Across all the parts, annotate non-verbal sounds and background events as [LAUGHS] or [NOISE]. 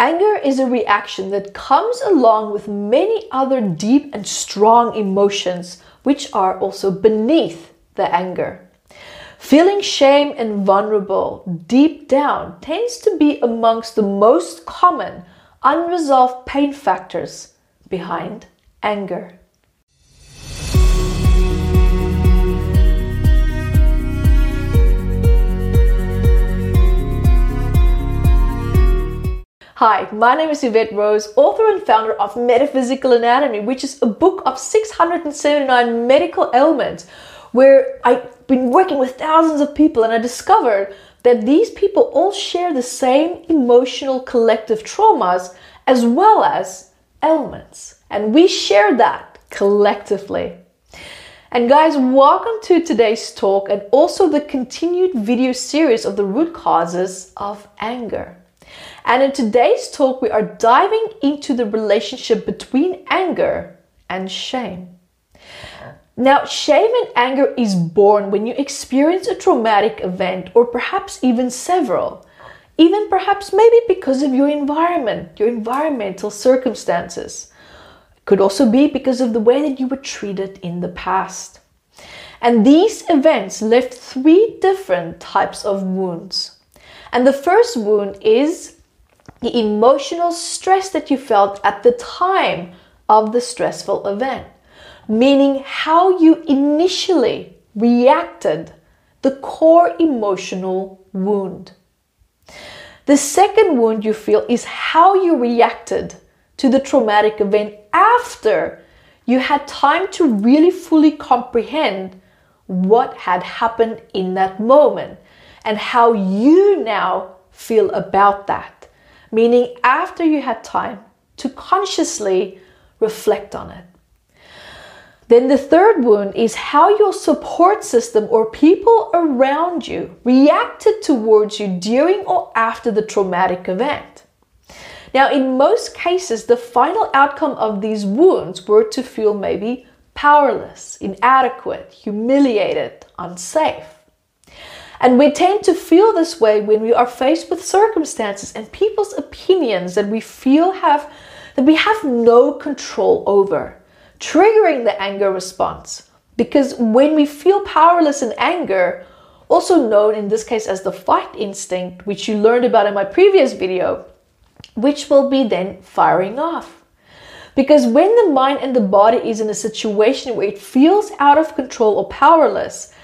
Anger is a reaction that comes along with many other deep and strong emotions, which are also beneath the anger. Feeling shame and vulnerable deep down tends to be amongst the most common unresolved pain factors behind anger. Hi, my name is Yvette Rose, author and founder of Metaphysical Anatomy, which is a book of 679 medical ailments where I've been working with thousands of people and I discovered that these people all share the same emotional collective traumas as well as ailments. And we share that collectively. And guys, welcome to today's talk and also the continued video series of the root causes of anger. And in today's talk, we are diving into the relationship between anger and shame. Now, shame and anger is born when you experience a traumatic event or perhaps even several. Even perhaps maybe because of your environment, your environmental circumstances. It could also be because of the way that you were treated in the past. And these events left three different types of wounds. And the first wound is the emotional stress that you felt at the time of the stressful event meaning how you initially reacted, the core emotional wound. The second wound you feel is how you reacted to the traumatic event after you had time to really fully comprehend what had happened in that moment and how you now feel about that. Meaning, after you had time to consciously reflect on it. Then the third wound is how your support system or people around you reacted towards you during or after the traumatic event. Now, in most cases, the final outcome of these wounds were to feel maybe powerless, inadequate, humiliated, unsafe. And we tend to feel this way when we are faced with circumstances and people's opinions that we feel have that we have no control over triggering the anger response. Because when we feel powerless in anger, also known in this case as the fight instinct, which you learned about in my previous video, which will be then firing off. Because when the mind and the body is in a situation where it feels out of control or powerless,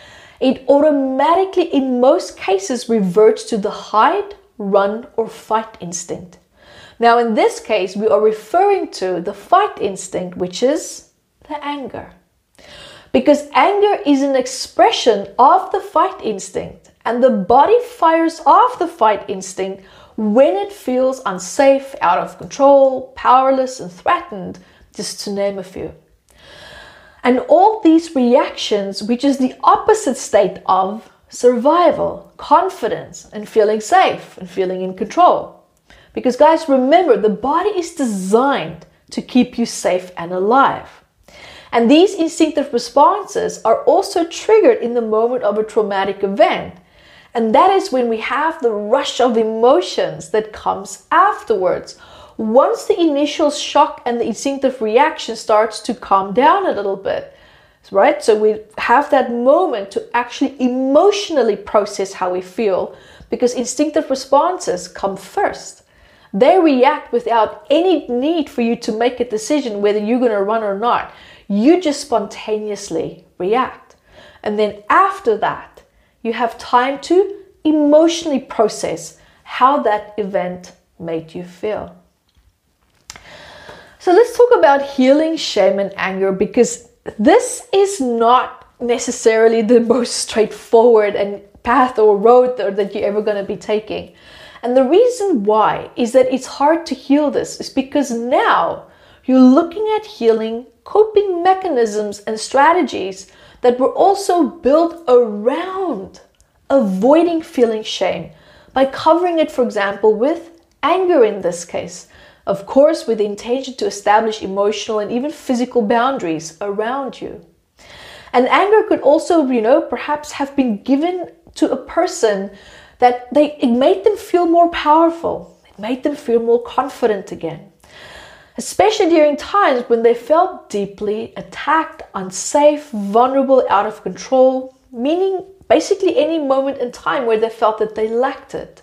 it automatically, in most cases, reverts to the hide, run, or fight instinct. Now, in this case, we are referring to the fight instinct, which is the anger. Because anger is an expression of the fight instinct, and the body fires off the fight instinct when it feels unsafe, out of control, powerless, and threatened, just to name a few. And all these reactions, which is the opposite state of survival, confidence, and feeling safe and feeling in control. Because, guys, remember, the body is designed to keep you safe and alive. And these instinctive responses are also triggered in the moment of a traumatic event. And that is when we have the rush of emotions that comes afterwards. Once the initial shock and the instinctive reaction starts to calm down a little bit, right? So we have that moment to actually emotionally process how we feel because instinctive responses come first. They react without any need for you to make a decision whether you're going to run or not. You just spontaneously react. And then after that, you have time to emotionally process how that event made you feel. So let's talk about healing shame and anger because this is not necessarily the most straightforward and path or road that you're ever going to be taking. And the reason why is that it's hard to heal this is because now you're looking at healing coping mechanisms and strategies that were also built around avoiding feeling shame by covering it, for example, with anger in this case. Of course, with the intention to establish emotional and even physical boundaries around you. And anger could also, you know, perhaps have been given to a person that they it made them feel more powerful. It made them feel more confident again. Especially during times when they felt deeply attacked, unsafe, vulnerable, out of control, meaning basically any moment in time where they felt that they lacked it.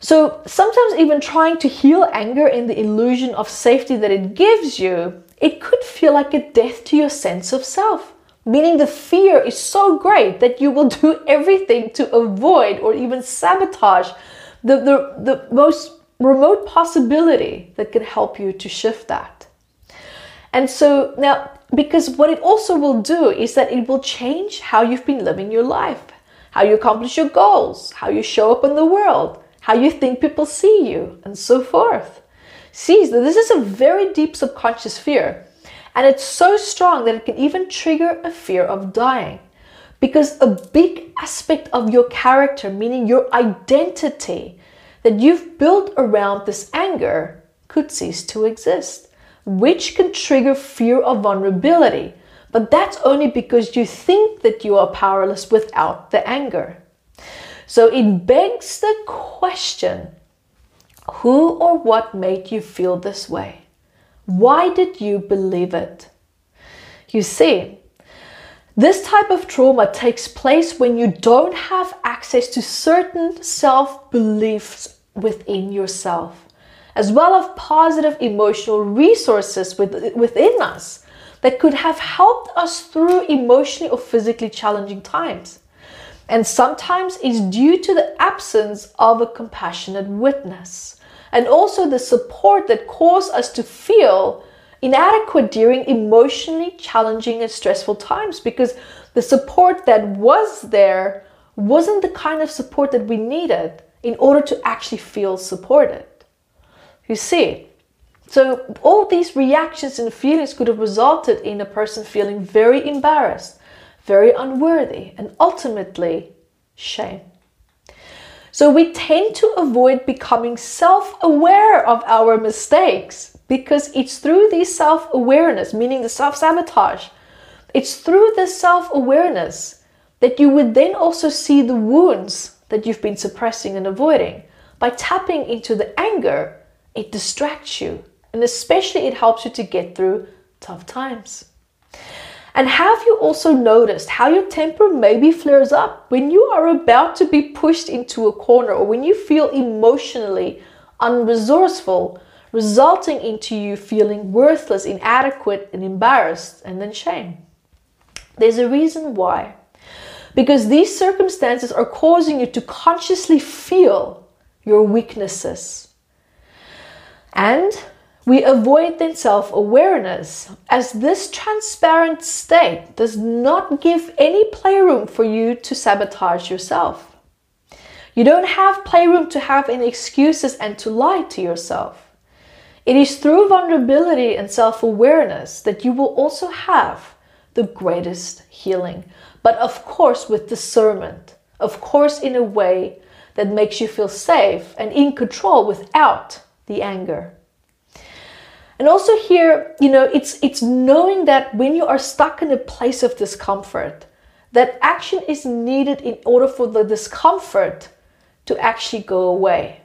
So sometimes, even trying to heal anger in the illusion of safety that it gives you, it could feel like a death to your sense of self. Meaning, the fear is so great that you will [LAUGHS] do everything to avoid or even sabotage the, the, the most remote possibility that can help you to shift that. And so now, because what it also will do is that it will change how you've been living your life, how you accomplish your goals, how you show up in the world, how you think people see you, and so forth. See, this is a very deep subconscious fear, and it's so strong that it can even trigger a fear of dying. Because a big aspect of your character, meaning your identity that you've built around this anger, could cease to exist, which can trigger fear of vulnerability. But that's only because you think that you are powerless without the anger. So it begs the question who or what made you feel this way? Why did you believe it? You see, this type of trauma takes place when you don't have access to certain self beliefs within yourself, as well as positive emotional resources within us that could have helped us through emotionally or physically challenging times and sometimes is due to the absence of a compassionate witness and also the support that caused us to feel inadequate during emotionally challenging and stressful times because the support that was there wasn't the kind of support that we needed in order to actually feel supported. You see, so all these reactions and feelings could have resulted in a person feeling very embarrassed, very unworthy, and ultimately shame. So we tend to avoid becoming self aware of our mistakes because it's through this self awareness, meaning the self sabotage, it's through this self awareness that you would then also see the wounds that you've been suppressing and avoiding. By tapping into the anger, it distracts you, and especially it helps you to get through tough times. And have you also noticed how your temper maybe flares up when you are about to be pushed into a corner or when you feel emotionally unresourceful, resulting into you feeling worthless, inadequate, and embarrassed, and then shame? There's a reason why. Because these circumstances are causing you to consciously feel your weaknesses. And we avoid then self awareness, as this transparent state does not give any playroom for you to sabotage yourself. You don't have playroom to have any excuses and to lie to yourself. It is through vulnerability and self awareness that you will also have the greatest healing, but of course with discernment, of course in a way that makes you feel safe and in control without the anger. And also here, you know, it's it's knowing that when you are stuck in a place of discomfort, that action is needed in order for the discomfort to actually go away.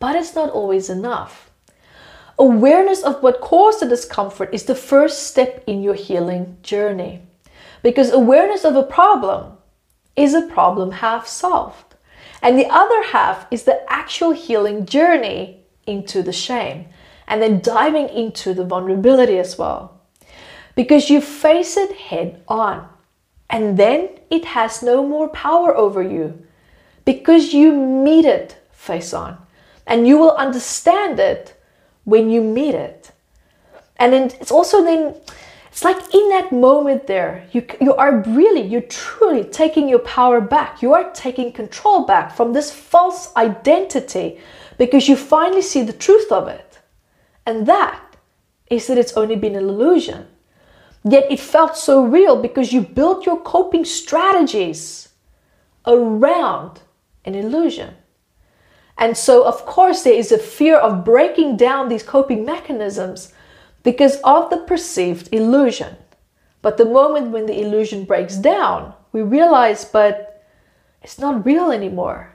But it's not always enough. Awareness of what caused the discomfort is the first step in your healing journey. Because awareness of a problem is a problem half solved. And the other half is the actual healing journey into the shame and then diving into the vulnerability as well. Because you face it head on, and then it has no more power over you because you meet it face on, and you will understand it when you meet it. And then it's also then it's like in that moment there you you are really you're truly taking your power back you are taking control back from this false identity because you finally see the truth of it and that is that it's only been an illusion. Yet it felt so real because you built your coping strategies around an illusion. And so, of course, there is a fear of breaking down these coping mechanisms because of the perceived illusion. But the moment when the illusion breaks down, we realize, but it's not real anymore.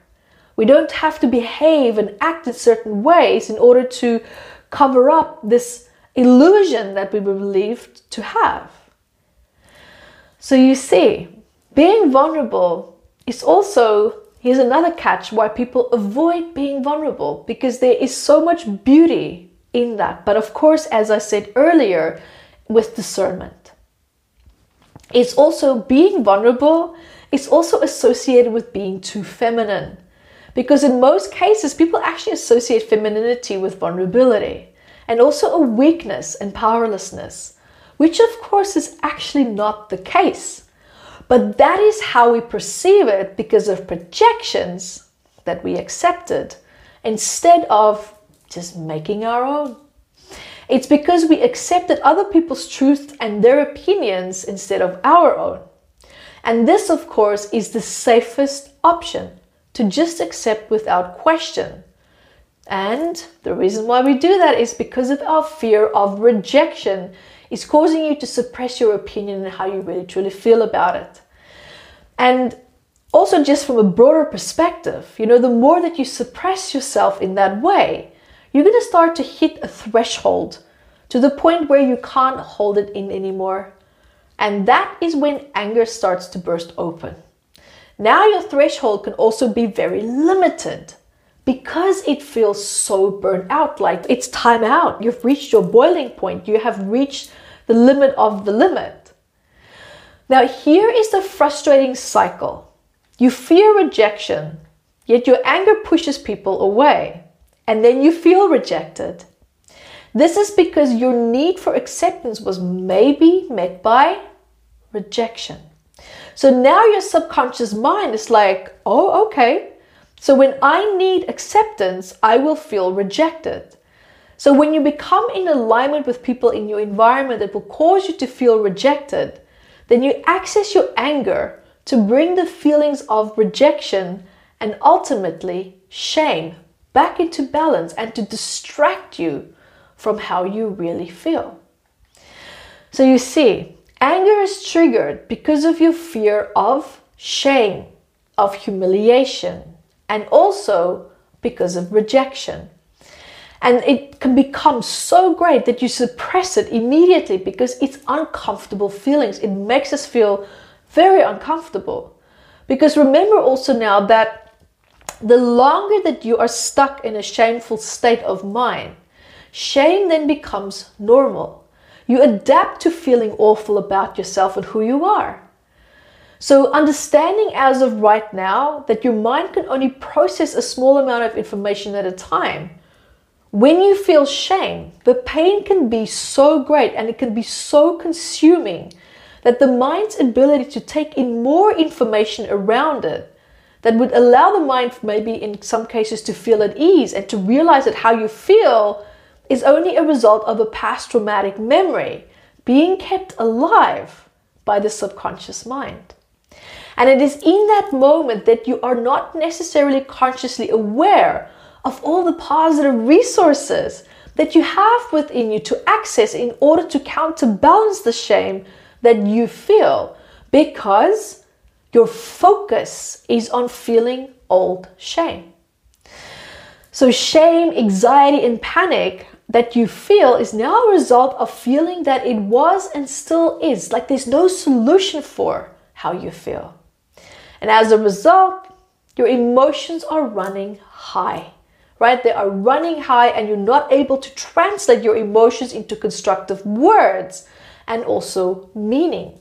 We don't have to behave and act in certain ways in order to cover up this illusion that we were believed to have. So you see, being vulnerable is also, here's another catch why people avoid being vulnerable because there is so much beauty in that. But of course, as I said earlier, with discernment. It's also being vulnerable is also associated with being too feminine. Because in most cases, people actually associate femininity with vulnerability and also a weakness and powerlessness, which of course is actually not the case. But that is how we perceive it because of projections that we accepted instead of just making our own. It's because we accepted other people's truth and their opinions instead of our own. And this, of course, is the safest option to just accept without question. And the reason why we do that is because of our fear of rejection is causing you to suppress your opinion and how you really truly feel about it. And also just from a broader perspective, you know, the more that you suppress yourself in that way, you're going to start to hit a threshold to the point where you can't hold it in anymore. And that is when anger starts to burst open. Now your threshold can also be very limited because it feels so burnt out like it's time out. You've reached your boiling point. You have reached the limit of the limit. Now, here is the frustrating cycle. You fear rejection, yet your anger pushes people away and then you feel rejected. This is because your need for acceptance was maybe met by rejection. So now your subconscious mind is like, oh, okay. So when I need acceptance, I will feel rejected. So when you become in alignment with people in your environment that will cause you to feel rejected, then you access your anger to bring the feelings of rejection and ultimately shame back into balance and to distract you from how you really feel. So you see, anger is triggered because of your fear of shame, of humiliation, and also because of rejection. And it can become so great that you suppress it immediately because it's uncomfortable feelings. It makes us feel very uncomfortable. Because remember also now that the longer that you are stuck in a shameful state of mind, shame then becomes normal. You adapt to feeling awful about yourself and who you are. So, understanding as of right now that your mind can only process a small amount of information at a time. When you feel shame, the pain can be so great and it can be so consuming that the mind's ability to take in more information around it that would allow the mind, maybe in some cases, to feel at ease and to realize that how you feel is only a result of a past traumatic memory being kept alive by the subconscious mind. And it is in that moment that you are not necessarily consciously aware of all the positive resources that you have within you to access in order to counterbalance the shame that you feel because your focus is on feeling old shame. So, shame, anxiety, and panic that you feel is now a result of feeling that it was and still is, like there's no solution for how you feel. And as a result, your emotions are running high, right? They are running high, and you're not able to translate your emotions into constructive words and also meaning.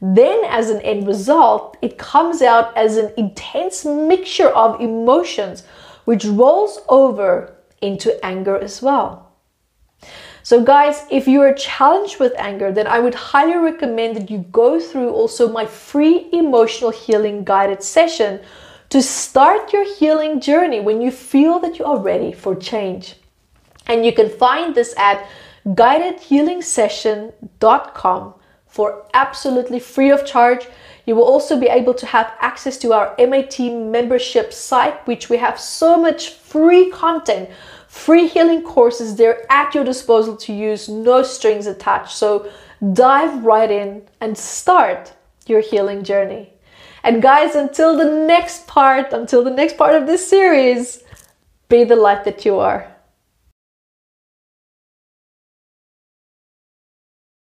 Then, as an end result, it comes out as an intense mixture of emotions, which rolls over into anger as well. So, guys, if you are challenged with anger, then I would highly recommend that you go through also my free emotional healing guided session to start your healing journey when you feel that you are ready for change. And you can find this at guidedhealingsession.com for absolutely free of charge. You will also be able to have access to our MAT membership site, which we have so much free content, free healing courses there at your disposal to use, no strings attached. So dive right in and start your healing journey. And guys, until the next part, until the next part of this series, be the light that you are.